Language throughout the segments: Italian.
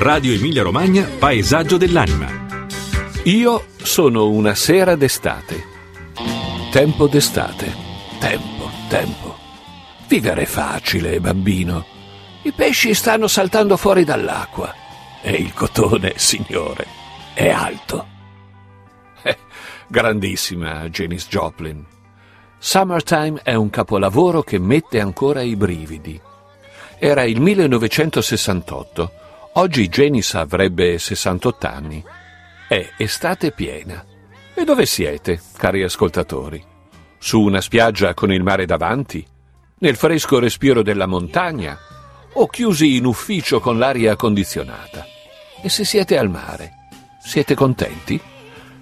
Radio Emilia Romagna, Paesaggio dell'anima. Io sono una sera d'estate. Tempo d'estate. Tempo, tempo. Vivere è facile, bambino. I pesci stanno saltando fuori dall'acqua. E il cotone, signore, è alto. Eh, grandissima Janis Joplin. Summertime è un capolavoro che mette ancora i brividi. Era il 1968 Oggi Janis avrebbe 68 anni. È estate piena. E dove siete, cari ascoltatori? Su una spiaggia con il mare davanti? Nel fresco respiro della montagna? O chiusi in ufficio con l'aria condizionata? E se siete al mare, siete contenti?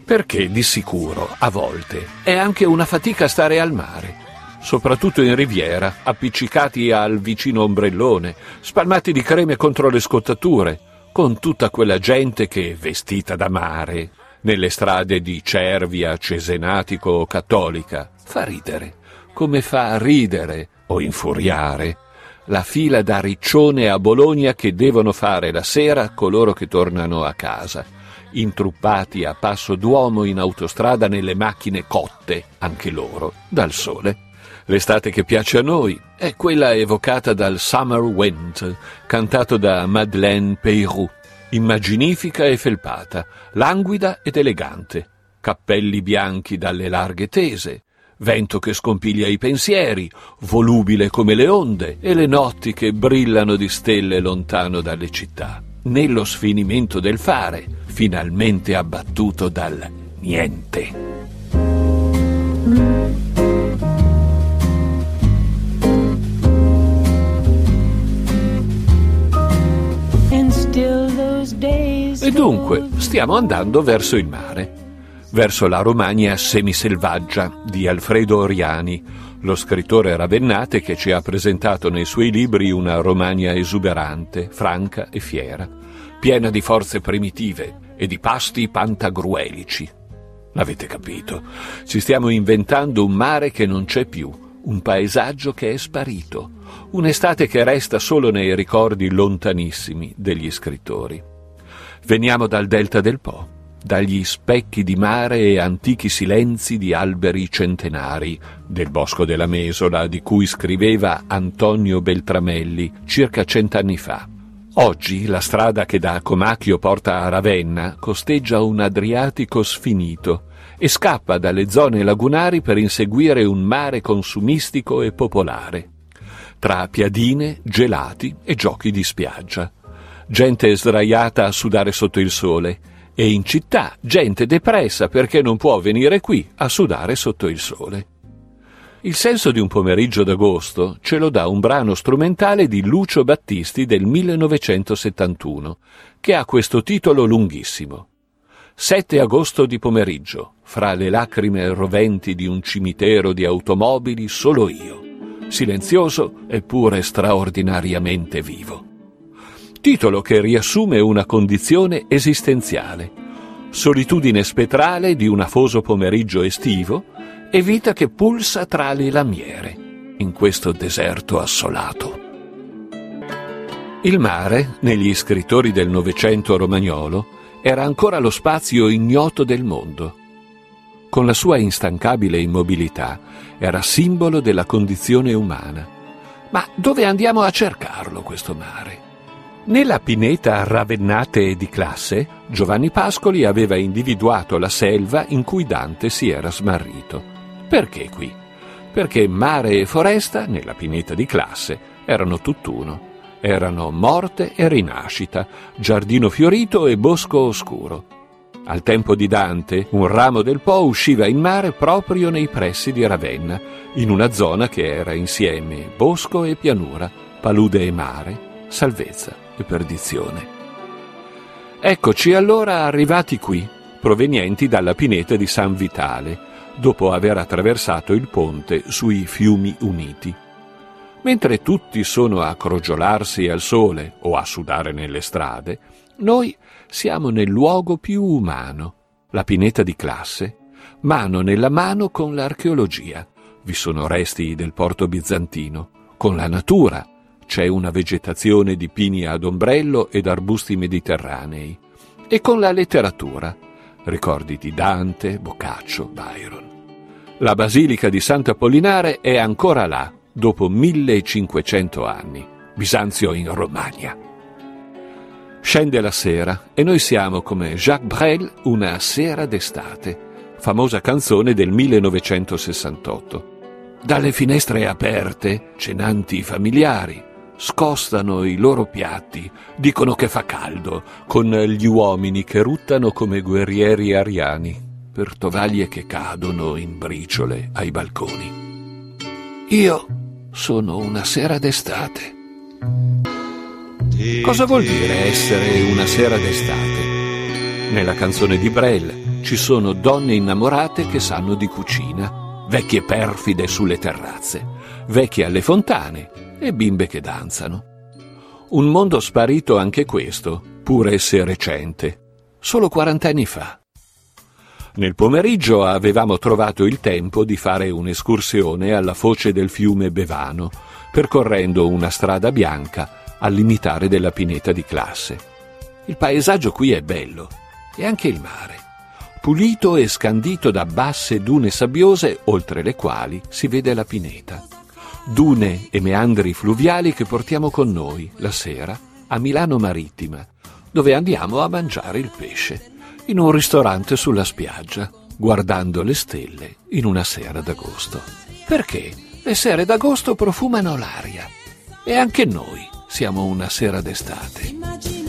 Perché di sicuro, a volte, è anche una fatica stare al mare soprattutto in riviera, appiccicati al vicino ombrellone, spalmati di creme contro le scottature, con tutta quella gente che, vestita da mare, nelle strade di Cervia, Cesenatico o Cattolica, fa ridere, come fa ridere o infuriare la fila da Riccione a Bologna che devono fare la sera coloro che tornano a casa, intruppati a passo d'uomo in autostrada nelle macchine cotte, anche loro, dal sole. L'estate che piace a noi è quella evocata dal Summer Wind, cantato da Madeleine Peyrou, immaginifica e felpata, languida ed elegante, cappelli bianchi dalle larghe tese, vento che scompiglia i pensieri, volubile come le onde, e le notti che brillano di stelle lontano dalle città, nello sfinimento del fare, finalmente abbattuto dal niente. Dunque stiamo andando verso il mare, verso la Romagna semiselvaggia di Alfredo Oriani, lo scrittore ravennate che ci ha presentato nei suoi libri una Romagna esuberante, franca e fiera, piena di forze primitive e di pasti pantagruelici. L'avete capito? Ci stiamo inventando un mare che non c'è più, un paesaggio che è sparito, un'estate che resta solo nei ricordi lontanissimi degli scrittori. Veniamo dal delta del Po, dagli specchi di mare e antichi silenzi di alberi centenari, del bosco della Mesola di cui scriveva Antonio Beltramelli circa cent'anni fa. Oggi la strada che da Comacchio porta a Ravenna costeggia un Adriatico sfinito e scappa dalle zone lagunari per inseguire un mare consumistico e popolare, tra piadine, gelati e giochi di spiaggia gente sdraiata a sudare sotto il sole, e in città gente depressa perché non può venire qui a sudare sotto il sole. Il senso di un pomeriggio d'agosto ce lo dà un brano strumentale di Lucio Battisti del 1971, che ha questo titolo lunghissimo. 7 agosto di pomeriggio, fra le lacrime roventi di un cimitero di automobili, solo io, silenzioso eppure straordinariamente vivo titolo che riassume una condizione esistenziale, solitudine spettrale di un afoso pomeriggio estivo e vita che pulsa tra le lamiere, in questo deserto assolato. Il mare, negli scrittori del Novecento romagnolo, era ancora lo spazio ignoto del mondo. Con la sua instancabile immobilità era simbolo della condizione umana. Ma dove andiamo a cercarlo questo mare? Nella pineta ravennate di classe, Giovanni Pascoli aveva individuato la selva in cui Dante si era smarrito. Perché qui? Perché mare e foresta, nella pineta di classe, erano tutt'uno. Erano morte e rinascita, giardino fiorito e bosco oscuro. Al tempo di Dante, un ramo del Po usciva in mare proprio nei pressi di Ravenna, in una zona che era insieme bosco e pianura, palude e mare, salvezza e perdizione. Eccoci allora arrivati qui, provenienti dalla pineta di San Vitale, dopo aver attraversato il ponte sui fiumi uniti. Mentre tutti sono a crogiolarsi al sole o a sudare nelle strade, noi siamo nel luogo più umano, la pineta di classe, mano nella mano con l'archeologia. Vi sono resti del porto bizantino, con la natura, c'è una vegetazione di pini ad ombrello ed arbusti mediterranei. E con la letteratura, ricordi di Dante, Boccaccio, Byron. La Basilica di Sant'Apollinare è ancora là, dopo 1500 anni. Bisanzio in Romagna. Scende la sera e noi siamo come Jacques Brel una sera d'estate, famosa canzone del 1968. Dalle finestre aperte, cenanti familiari, scostano i loro piatti, dicono che fa caldo, con gli uomini che ruttano come guerrieri ariani, per tovaglie che cadono in briciole ai balconi. Io sono una sera d'estate. Cosa vuol dire essere una sera d'estate? Nella canzone di Brel ci sono donne innamorate che sanno di cucina, vecchie perfide sulle terrazze, vecchie alle fontane e bimbe che danzano. Un mondo sparito anche questo, pure se recente, solo 40 anni fa. Nel pomeriggio avevamo trovato il tempo di fare un'escursione alla foce del fiume Bevano, percorrendo una strada bianca al limitare della pineta di classe. Il paesaggio qui è bello, e anche il mare, pulito e scandito da basse dune sabbiose oltre le quali si vede la pineta dune e meandri fluviali che portiamo con noi la sera a Milano Marittima, dove andiamo a mangiare il pesce, in un ristorante sulla spiaggia, guardando le stelle in una sera d'agosto. Perché le sere d'agosto profumano l'aria e anche noi siamo una sera d'estate.